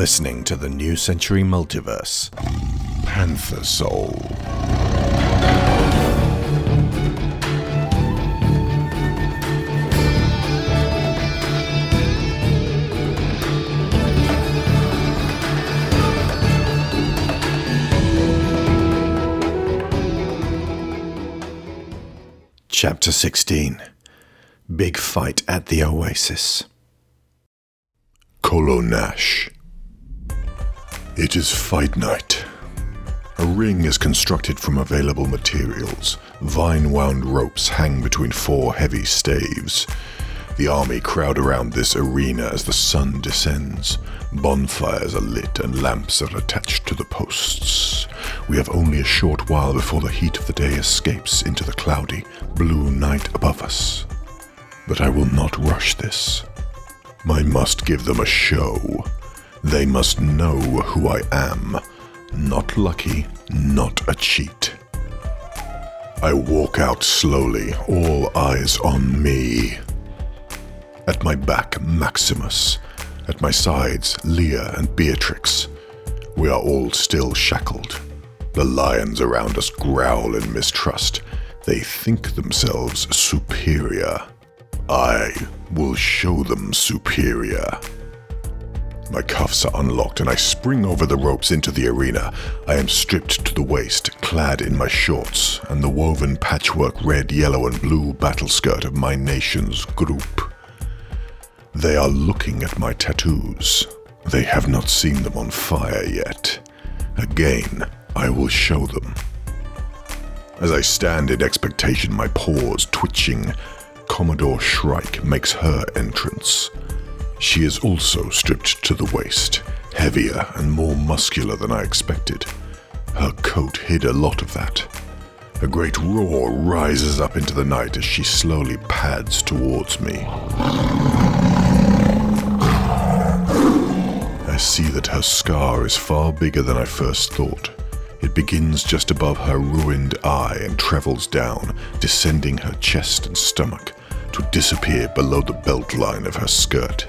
listening to the New Century Multiverse. Panther Soul. Chapter 16 Big Fight at the Oasis. Kolo Nash. It is fight night. A ring is constructed from available materials. Vine wound ropes hang between four heavy staves. The army crowd around this arena as the sun descends. Bonfires are lit and lamps are attached to the posts. We have only a short while before the heat of the day escapes into the cloudy, blue night above us. But I will not rush this. I must give them a show. They must know who I am. Not lucky, not a cheat. I walk out slowly, all eyes on me. At my back, Maximus. At my sides, Lia and Beatrix. We are all still shackled. The lions around us growl in mistrust. They think themselves superior. I will show them superior. My cuffs are unlocked and I spring over the ropes into the arena. I am stripped to the waist, clad in my shorts and the woven patchwork red, yellow, and blue battle skirt of my nation's group. They are looking at my tattoos. They have not seen them on fire yet. Again, I will show them. As I stand in expectation, my paws twitching, Commodore Shrike makes her entrance. She is also stripped to the waist, heavier and more muscular than I expected. Her coat hid a lot of that. A great roar rises up into the night as she slowly pads towards me. I see that her scar is far bigger than I first thought. It begins just above her ruined eye and travels down, descending her chest and stomach, to disappear below the belt line of her skirt.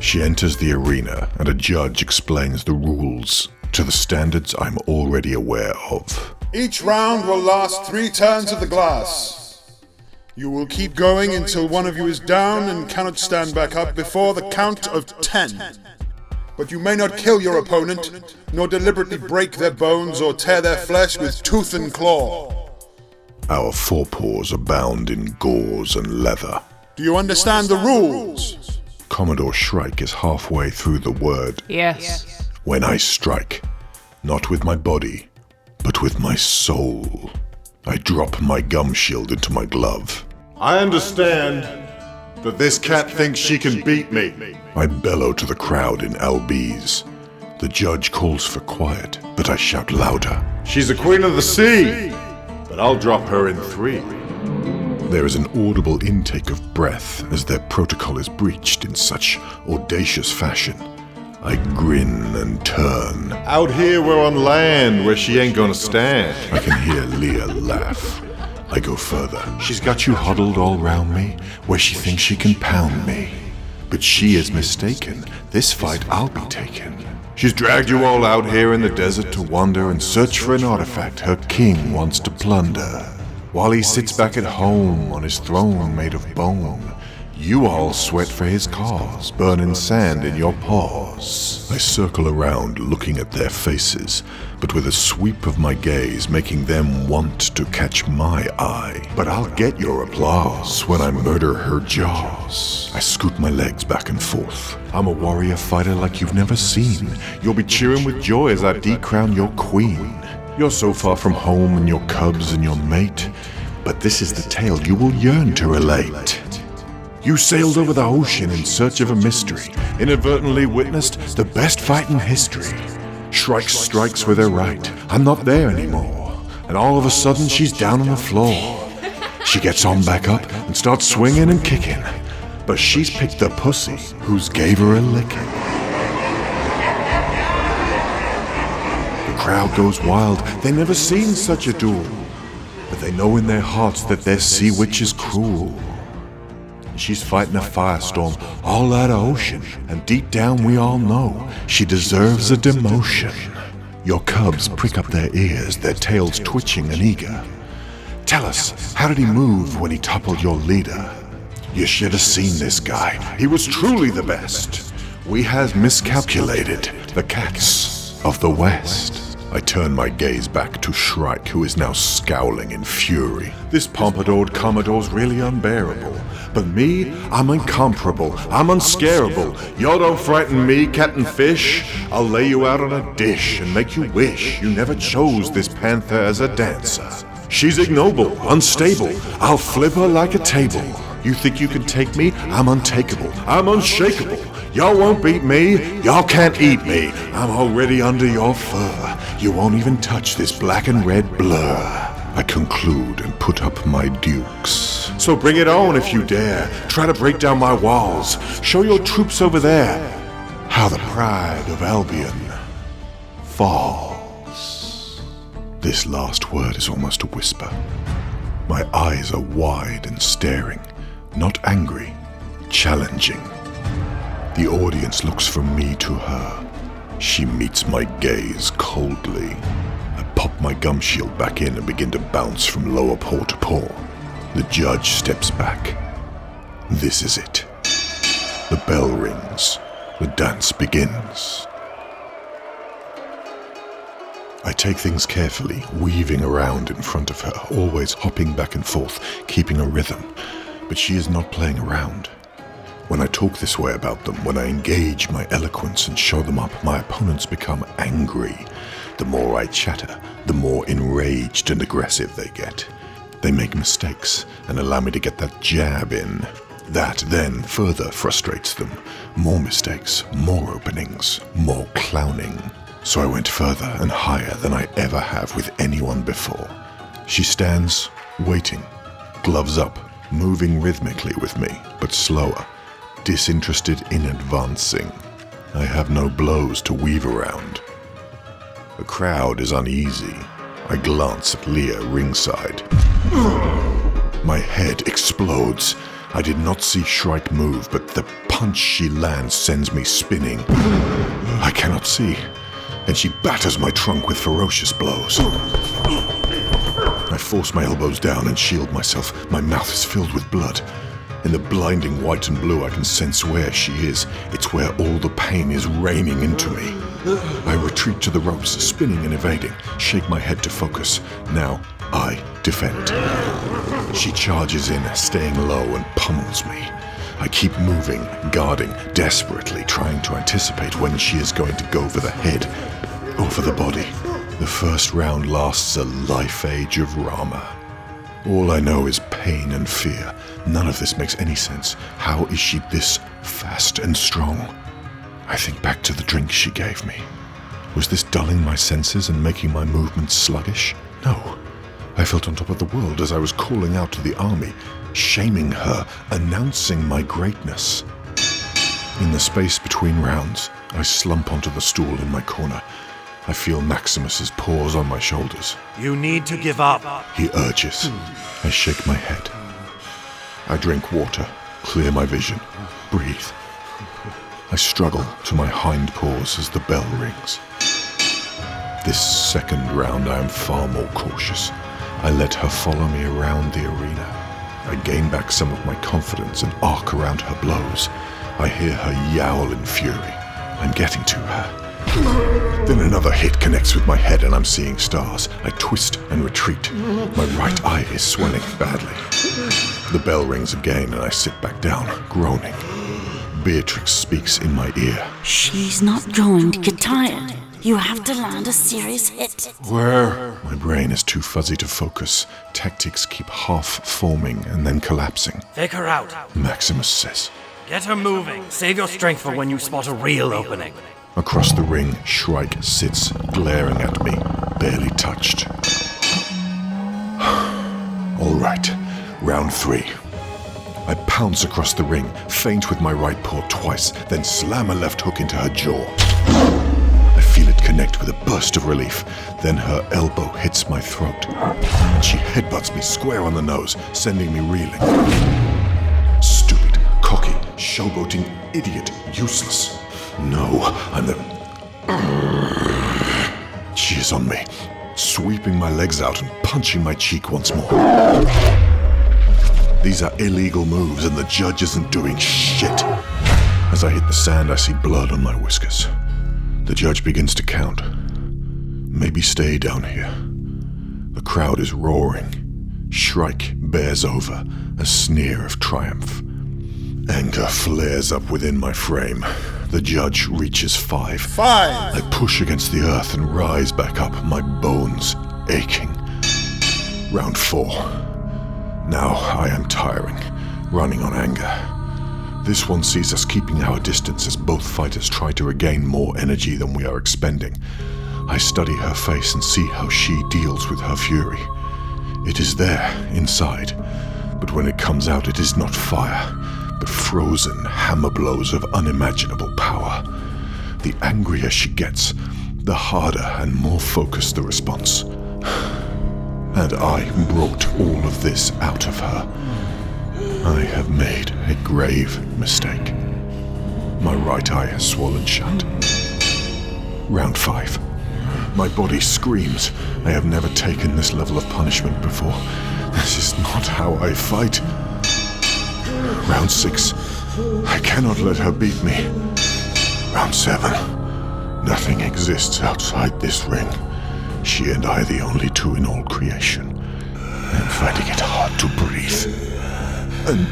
She enters the arena, and a judge explains the rules to the standards I'm already aware of. Each round will last three turns of the glass. You will keep going until one of you is down and cannot stand back up before the count of ten. But you may not kill your opponent, nor deliberately break their bones or tear their flesh with tooth and claw. Our forepaws are bound in gauze and leather. Do you understand the rules? Commodore Shrike is halfway through the word Yes. when I strike, not with my body, but with my soul. I drop my gum shield into my glove. I understand that this cat thinks she can beat me. I bellow to the crowd in Albese. The judge calls for quiet, but I shout louder. She's a queen of the sea, but I'll drop her in three. There is an audible intake of breath as their protocol is breached in such audacious fashion. I grin and turn. Out here, we're on land where she ain't gonna stand. I can hear Lia laugh. I go further. She's got you huddled all round me, where she thinks she can pound me. But she is mistaken. This fight I'll be taking. She's dragged you all out here in the desert to wander and search for an artifact her king wants to plunder. While he sits back at home on his throne made of bone, you all sweat for his cause, burning sand in your paws. I circle around looking at their faces, but with a sweep of my gaze making them want to catch my eye. But I'll get your applause when I murder her jaws. I scoot my legs back and forth. I'm a warrior fighter like you've never seen. You'll be cheering with joy as I decrown your queen. You're so far from home and your cubs and your mate, but this is the tale you will yearn to relate. You sailed over the ocean in search of a mystery, inadvertently witnessed the best fight in history. Shrike strikes with her right. I'm not there anymore. And all of a sudden, she's down on the floor. She gets on back up and starts swinging and kicking. But she's picked the pussy who's gave her a licking. Crowd goes wild. They never seen such a duel. But they know in their hearts that their sea witch is cruel. She's fighting a firestorm all out of ocean, and deep down we all know she deserves a demotion. Your cubs prick up their ears, their tails twitching and eager. Tell us, how did he move when he toppled your leader? You should have seen this guy. He was truly the best. We has miscalculated the cats of the West. I turn my gaze back to Shrike, who is now scowling in fury. This pompadoured Commodore's really unbearable. But me, I'm incomparable. I'm unscarable. Y'all don't frighten me, Captain Fish. I'll lay you out on a dish and make you wish you never chose this panther as a dancer. She's ignoble, unstable. I'll flip her like a table. You think you can take me? I'm untakeable. I'm unshakable. Y'all won't beat me. Y'all can't eat me. I'm already under your fur. You won't even touch this black and red blur. I conclude and put up my dukes. So bring it on if you dare. Try to break down my walls. Show your troops over there how the pride of Albion falls. This last word is almost a whisper. My eyes are wide and staring, not angry, challenging. The audience looks from me to her. She meets my gaze coldly. I pop my gum shield back in and begin to bounce from lower paw to paw. The judge steps back. This is it. The bell rings. The dance begins. I take things carefully, weaving around in front of her, always hopping back and forth, keeping a rhythm. But she is not playing around. When I talk this way about them, when I engage my eloquence and show them up, my opponents become angry. The more I chatter, the more enraged and aggressive they get. They make mistakes and allow me to get that jab in. That then further frustrates them. More mistakes, more openings, more clowning. So I went further and higher than I ever have with anyone before. She stands, waiting, gloves up, moving rhythmically with me, but slower, disinterested in advancing. I have no blows to weave around. The crowd is uneasy. I glance at Lia ringside. My head explodes. I did not see Shrike move, but the punch she lands sends me spinning. I cannot see, and she batters my trunk with ferocious blows. I force my elbows down and shield myself. My mouth is filled with blood. In the blinding white and blue, I can sense where she is. It's where all the pain is raining into me. I retreat to the ropes, spinning and evading, shake my head to focus. Now I defend. She charges in, staying low, and pummels me. I keep moving, guarding, desperately trying to anticipate when she is going to go for the head or for the body. The first round lasts a life age of Rama. All I know is pain and fear. None of this makes any sense. How is she this fast and strong? I think back to the drink she gave me. Was this dulling my senses and making my movements sluggish? No. I felt on top of the world as I was calling out to the army, shaming her, announcing my greatness. In the space between rounds, I slump onto the stool in my corner. I feel Maximus's paws on my shoulders. You need to give up. He urges. I shake my head. I drink water, clear my vision, breathe. I struggle to my hind paws as the bell rings. This second round, I am far more cautious. I let her follow me around the arena. I gain back some of my confidence and arc around her blows. I hear her yowl in fury. I'm getting to her. Then another hit connects with my head and I'm seeing stars. I twist and retreat. My right eye is swelling badly. The bell rings again and I sit back down, groaning. Beatrix speaks in my ear. She's not going to get tired. You have to land a serious hit. Where? My brain is too fuzzy to focus. Tactics keep half forming and then collapsing. Take her out. Maximus says. Get her moving. Save your strength for when you spot a real opening. Across the ring, Shrike sits, glaring at me, barely touched. All right, round three. I pounce across the ring, feint with my right paw twice, then slam a left hook into her jaw. I feel it connect with a burst of relief. Then her elbow hits my throat. She headbutts me square on the nose, sending me reeling. Stupid. Cocky, showboating idiot, useless. No, I'm the. She is on me, sweeping my legs out and punching my cheek once more. These are illegal moves, and the judge isn't doing shit. As I hit the sand, I see blood on my whiskers. The judge begins to count. Maybe stay down here. The crowd is roaring. Shrike bears over, a sneer of triumph. Anger flares up within my frame. The judge reaches five. Five. I push against the earth and rise back up, my bones aching. Round four. Now I am tiring, running on anger. This one sees us keeping our distance as both fighters try to regain more energy than we are expending. I study her face and see how she deals with her fury. It is there, inside, but when it comes out, it is not fire, but frozen hammer blows of unimaginable power. The angrier she gets, the harder and more focused the response. And I brought all of this out of her. I have made a grave mistake. My right eye has swollen shut. Round five. My body screams. I have never taken this level of punishment before. This is not how I fight. Round six. I cannot let her beat me. Round seven. Nothing exists outside this ring. She and I, the only two in all creation. I am finding it hard to breathe. And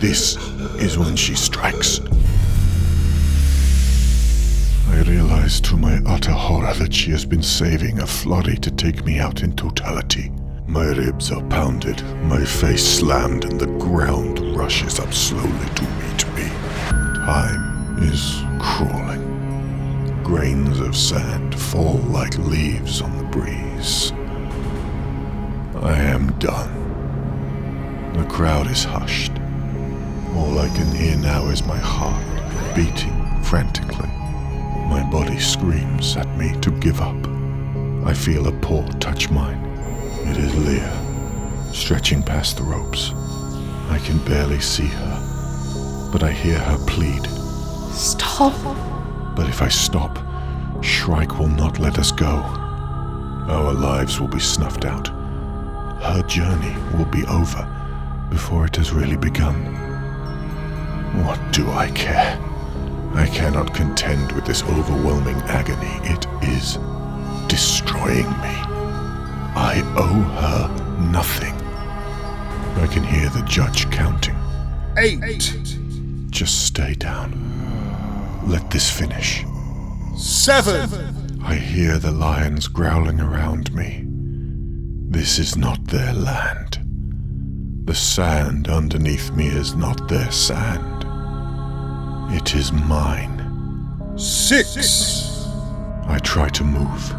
this is when she strikes. I realize to my utter horror that she has been saving a flurry to take me out in totality. My ribs are pounded, my face slammed, and the ground rushes up slowly to meet me. Time is crawling. Grains of sand fall like leaves on the breeze. I am done. The crowd is hushed. All I can hear now is my heart beating frantically. My body screams at me to give up. I feel a paw touch mine. It is Lia, stretching past the ropes. I can barely see her, but I hear her plead. Stop. But if I stop, Shrike will not let us go. Our lives will be snuffed out. Her journey will be over before it has really begun. What do I care? I cannot contend with this overwhelming agony. It is destroying me. I owe her nothing. I can hear the judge counting. Eight. Just stay down. Let this finish. Seven. I hear the lions growling around me. This is not their land. The sand underneath me is not their sand. It is mine. Six. I try to move.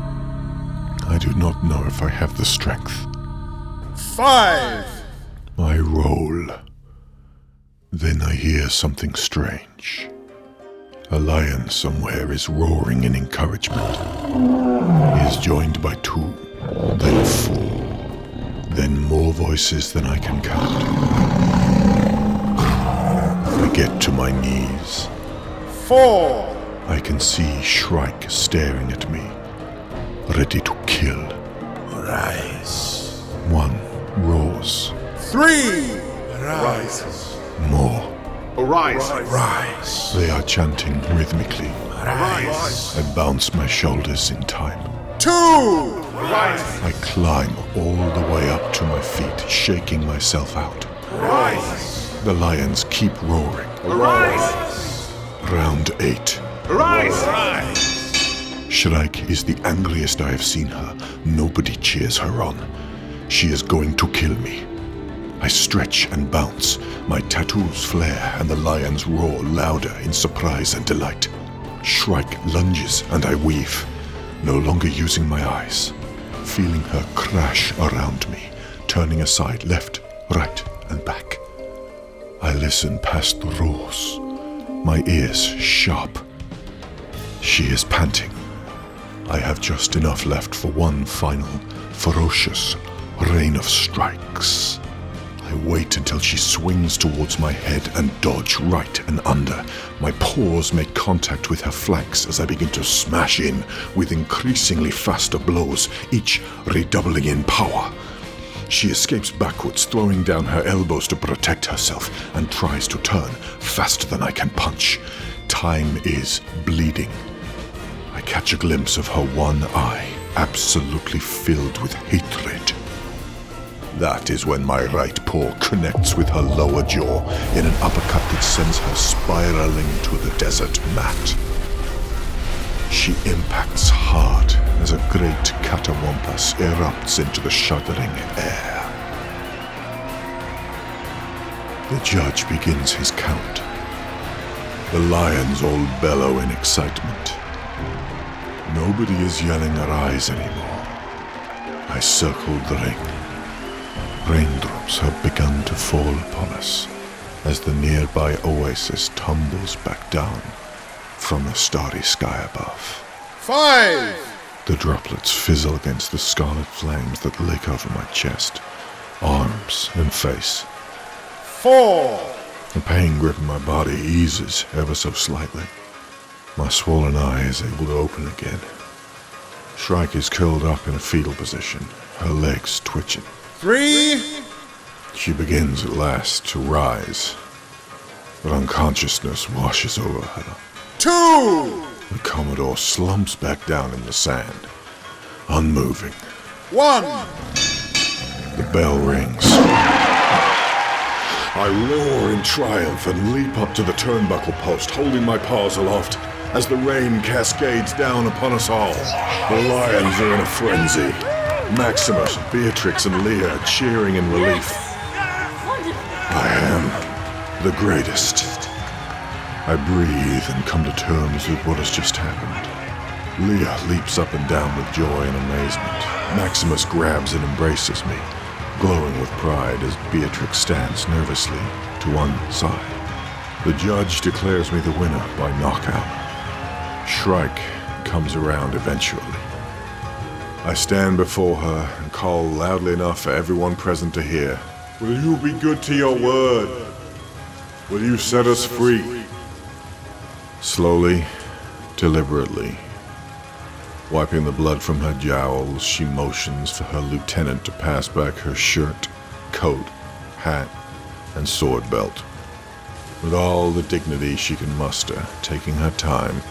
I do not know if I have the strength. Five. I roll. Then I hear something strange. A lion somewhere is roaring in encouragement. He is joined by two, then four, then more voices than I can count. I get to my knees. Four. I can see Shrike staring at me, ready to kill. Rise. One roars. Three. Rises. More. Arise! Rise. They are chanting rhythmically. Rise. I bounce my shoulders in time. Two. Arise! I climb all the way up to my feet, shaking myself out. Arise! The lions keep roaring. Arise! Round eight. Arise! Shrike is the angriest I have seen her. Nobody cheers her on. She is going to kill me. I stretch and bounce. My tattoos flare and the lions roar louder in surprise and delight. Shrike lunges and I weave, no longer using my eyes, feeling her crash around me, turning aside left, right, and back. I listen past the roars, my ears sharp. She is panting. I have just enough left for one final, ferocious rain of strikes. I wait until she swings towards my head and dodge right and under. My paws make contact with her flanks as I begin to smash in with increasingly faster blows, each redoubling in power. She escapes backwards, throwing down her elbows to protect herself, and tries to turn faster than I can punch. Time is bleeding. I catch a glimpse of her one eye, absolutely filled with hatred. That is when my right paw connects with her lower jaw in an uppercut that sends her spiraling to the desert mat. She impacts hard as a great catawampus erupts into the shuddering air. The judge begins his count. The lions all bellow in excitement. Nobody is yelling arise anymore. I circled the ring. Raindrops have begun to fall upon us as the nearby oasis tumbles back down from the starry sky above. Five! The droplets fizzle against the scarlet flames that lick over my chest, arms, and face. Four! The pain gripping my body eases ever so slightly. My swollen eye is able to open again. Shrike is curled up in a fetal position, her legs twitching. Three! She begins at last to rise, but unconsciousness washes over her. Two! The Commodore slumps back down in the sand, unmoving. One! The bell rings. I roar in triumph and leap up to the turnbuckle post, holding my paws aloft as the rain cascades down upon us all. The lions are in a frenzy. Maximus, Beatrix, and Lia cheering in relief. I am the greatest. I breathe and come to terms with what has just happened. Lia leaps up and down with joy and amazement. Maximus grabs and embraces me, glowing with pride as Beatrix stands nervously to one side. The judge declares me the winner by knockout. Shrike comes around eventually. I stand before her and call loudly enough for everyone present to hear. Will you be good to your word? Will you set us free? Slowly, deliberately, wiping the blood from her jowls, she motions for her lieutenant to pass back her shirt, coat, hat, and sword belt. With all the dignity she can muster, taking her time,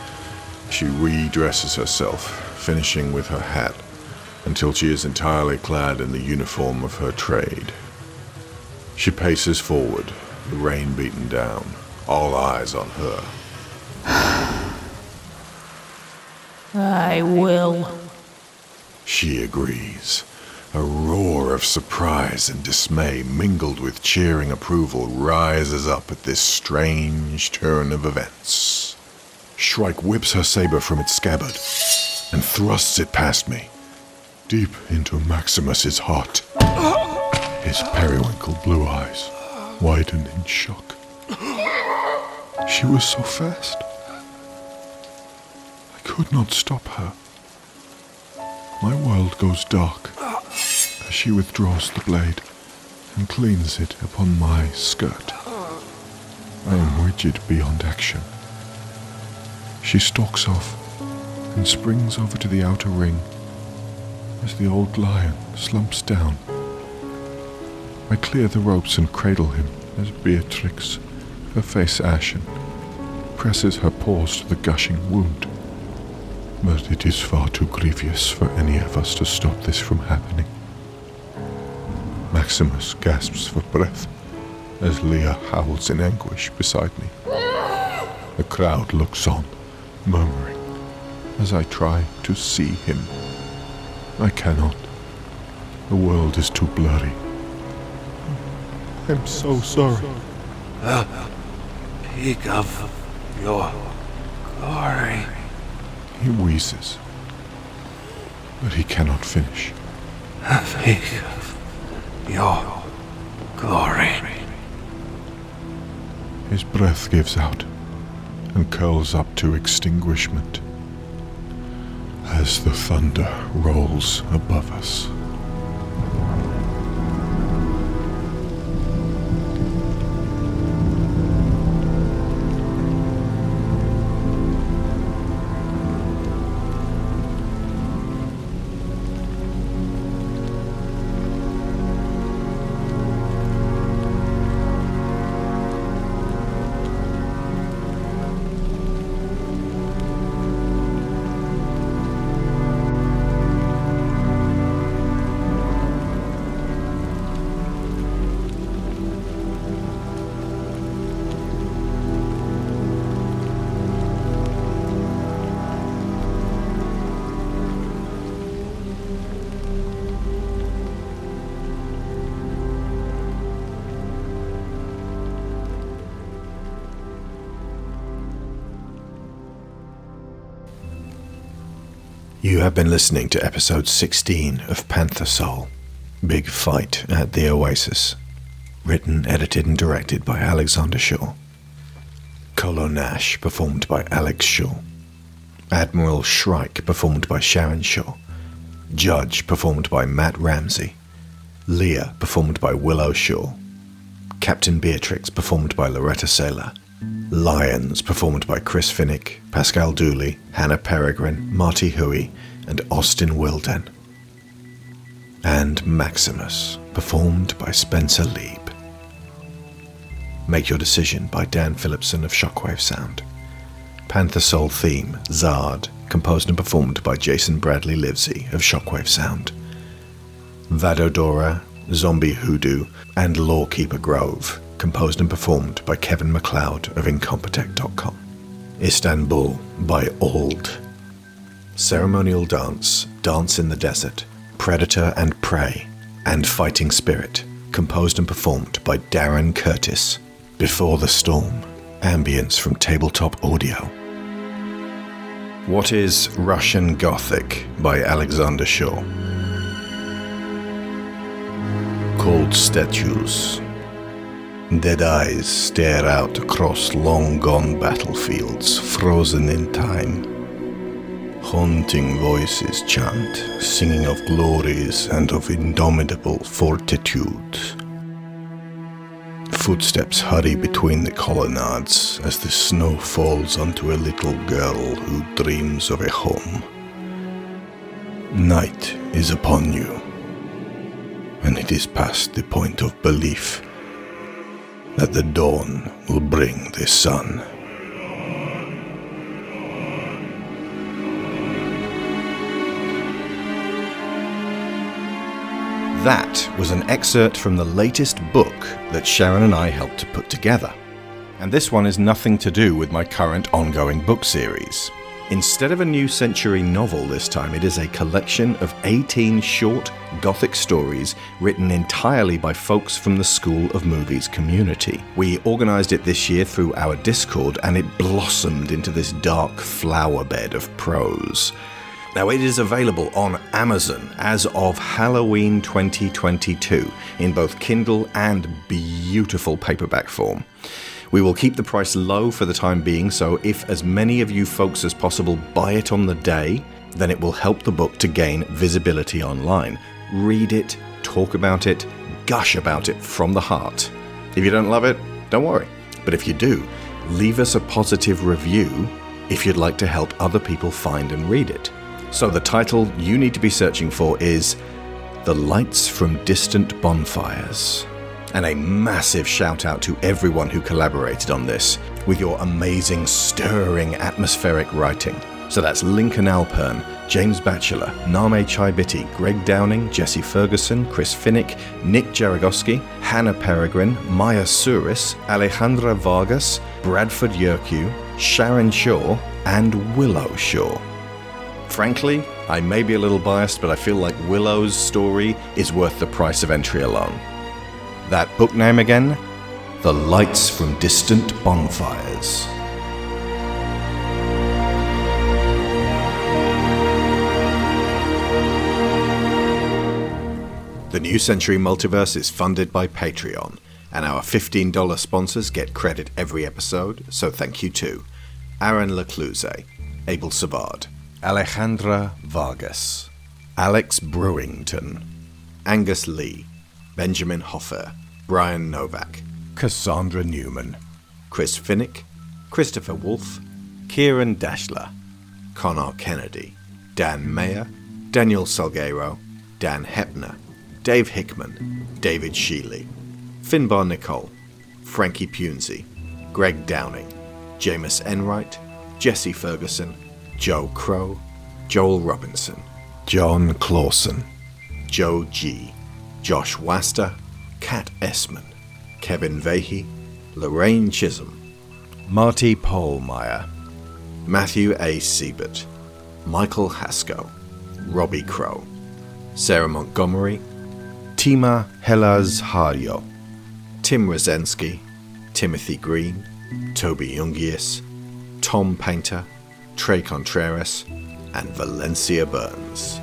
she redresses herself, finishing with her hat until she is entirely clad in the uniform of her trade. She paces forward, the rain beaten down, all eyes on her. I will. She agrees. A roar of surprise and dismay, mingled with cheering approval, rises up at this strange turn of events. Shrike whips her saber from its scabbard and thrusts it past me, deep into Maximus's heart. His periwinkle blue eyes widen in shock. She was so fast. I could not stop her. My world goes dark as she withdraws the blade and cleans it upon my skirt. I am rigid beyond action. She stalks off and springs over to the outer ring as the old lion slumps down. I clear the ropes and cradle him as Beatrix, her face ashen, presses her paws to the gushing wound. But it is far too grievous for any of us to stop this from happening. Maximus gasps for breath as Lia howls in anguish beside me. The crowd looks on, murmuring, as I try to see him. I cannot. The world is too blurry. I'm so sorry. Peak of your glory. He wheezes, but he cannot finish. Peak of your glory. His breath gives out and curls up to extinguishment as the thunder rolls above us. Have been listening to episode 16 of Panther Soul Big Fight at the Oasis. Written, edited, and directed by Alexander Shaw. Kolo Nash, performed by Alex Shaw. Admiral Shrike, performed by Sharon Shaw. Judge, performed by Matt Ramsey. Lia, performed by Willow Shaw. Captain Beatrix, performed by Laureta Sela. Lions, performed by Chris Finik, Paschal Dooley, Hanna Peregrine, Marty Hooie, and Austin Wilden. And Maximus, performed by Spencer Leeb. Make Your Decision by Dan Phillipson of Shockwave Sound. Panther Soul theme, Zaad, composed and performed by Jason Bradley Livesay of Shockwave Sound. Vadodora, Zombie Hoodoo, and Lorekeeper Grove, composed and performed by Kevin MacLeod of Incompetech.com. Istanbul by Ald. Ceremonial Dance, Dance in the Desert, Predator and Prey, and Fighting Spirit, composed and performed by Darren Curtis. Before the Storm, ambience from Tabletop Audio. What is Russian Gothic by Alexander Shaw? Cold statues. Dead eyes stare out across long gone battlefields, frozen in time. Haunting voices chant, singing of glories and of indomitable fortitude. Footsteps hurry between the colonnades as the snow falls onto a little girl who dreams of a home. Night is upon you, and it is past the point of belief that the dawn will bring the sun. That was an excerpt from the latest book that Sharon and I helped to put together. And this one is nothing to do with my current ongoing book series. Instead of a New Century novel this time, it is a collection of 18 short Gothic stories written entirely by folks from the School of Movies community. We organised it this year through our Discord and it blossomed into this dark flower bed of prose. Now, it is available on Amazon as of Halloween 2022 in both Kindle and beautiful paperback form. We will keep the price low for the time being, so if as many of you folks as possible buy it on the day, then it will help the book to gain visibility online. Read it, talk about it, gush about it from the heart. If you don't love it, don't worry. But if you do, leave us a positive review if you'd like to help other people find and read it. So the title you need to be searching for is The Lights from Distant Bonfires. And a massive shout out to everyone who collaborated on this with your amazing, stirring atmospheric writing. So that's Lincoln Alpern, James Batchelor, Name Chaibiti, Greg Downing, Jesse Ferguson, Chris Finik, Nick Jaragoski, Hanna Peregrine, Maya Suris, Alejandra Vargas, Bradford Yerkew, Sharon Shaw, and Willow Shaw. Frankly, I may be a little biased, but I feel like Willow's story is worth the price of entry alone. That book name again? The Lights from Distant Bonfires. The New Century Multiverse is funded by Patreon, and our $15 sponsors get credit every episode, so thank you to Aaron Lacluyze, Abel Savard, Alejandra Vargas, Alex Brewington, Angus Lee, Benjamin Hofer, Bryan Novak, Cassandra Newman, Chris Finik, Christopher Wolfe, Ciaran Dachtler, Conar Kennedy, Dan Mayer, Daniel Salguero, Dan Hepner, Dave Hickman, David Sheely, Finbar Nicole, Frankie Punzi, Greg Downing, Jameis Enright, Jesse Ferguson, Joe Crow, Joel Robinson, John Clausen, Joe G, Josh Waster, Kat Essman, Kevin Vahey, Lorraine Chisholm, Marty Polmeyer, Matthew A. Siebert, Michael Haskell, Robbie Crow, Sarah Montgomery, Tima Helaz Hario, Tim Rosensky, Timothy Green, Toby Jungius, Tom Painter, Trey Contreras, and Valencia Burns.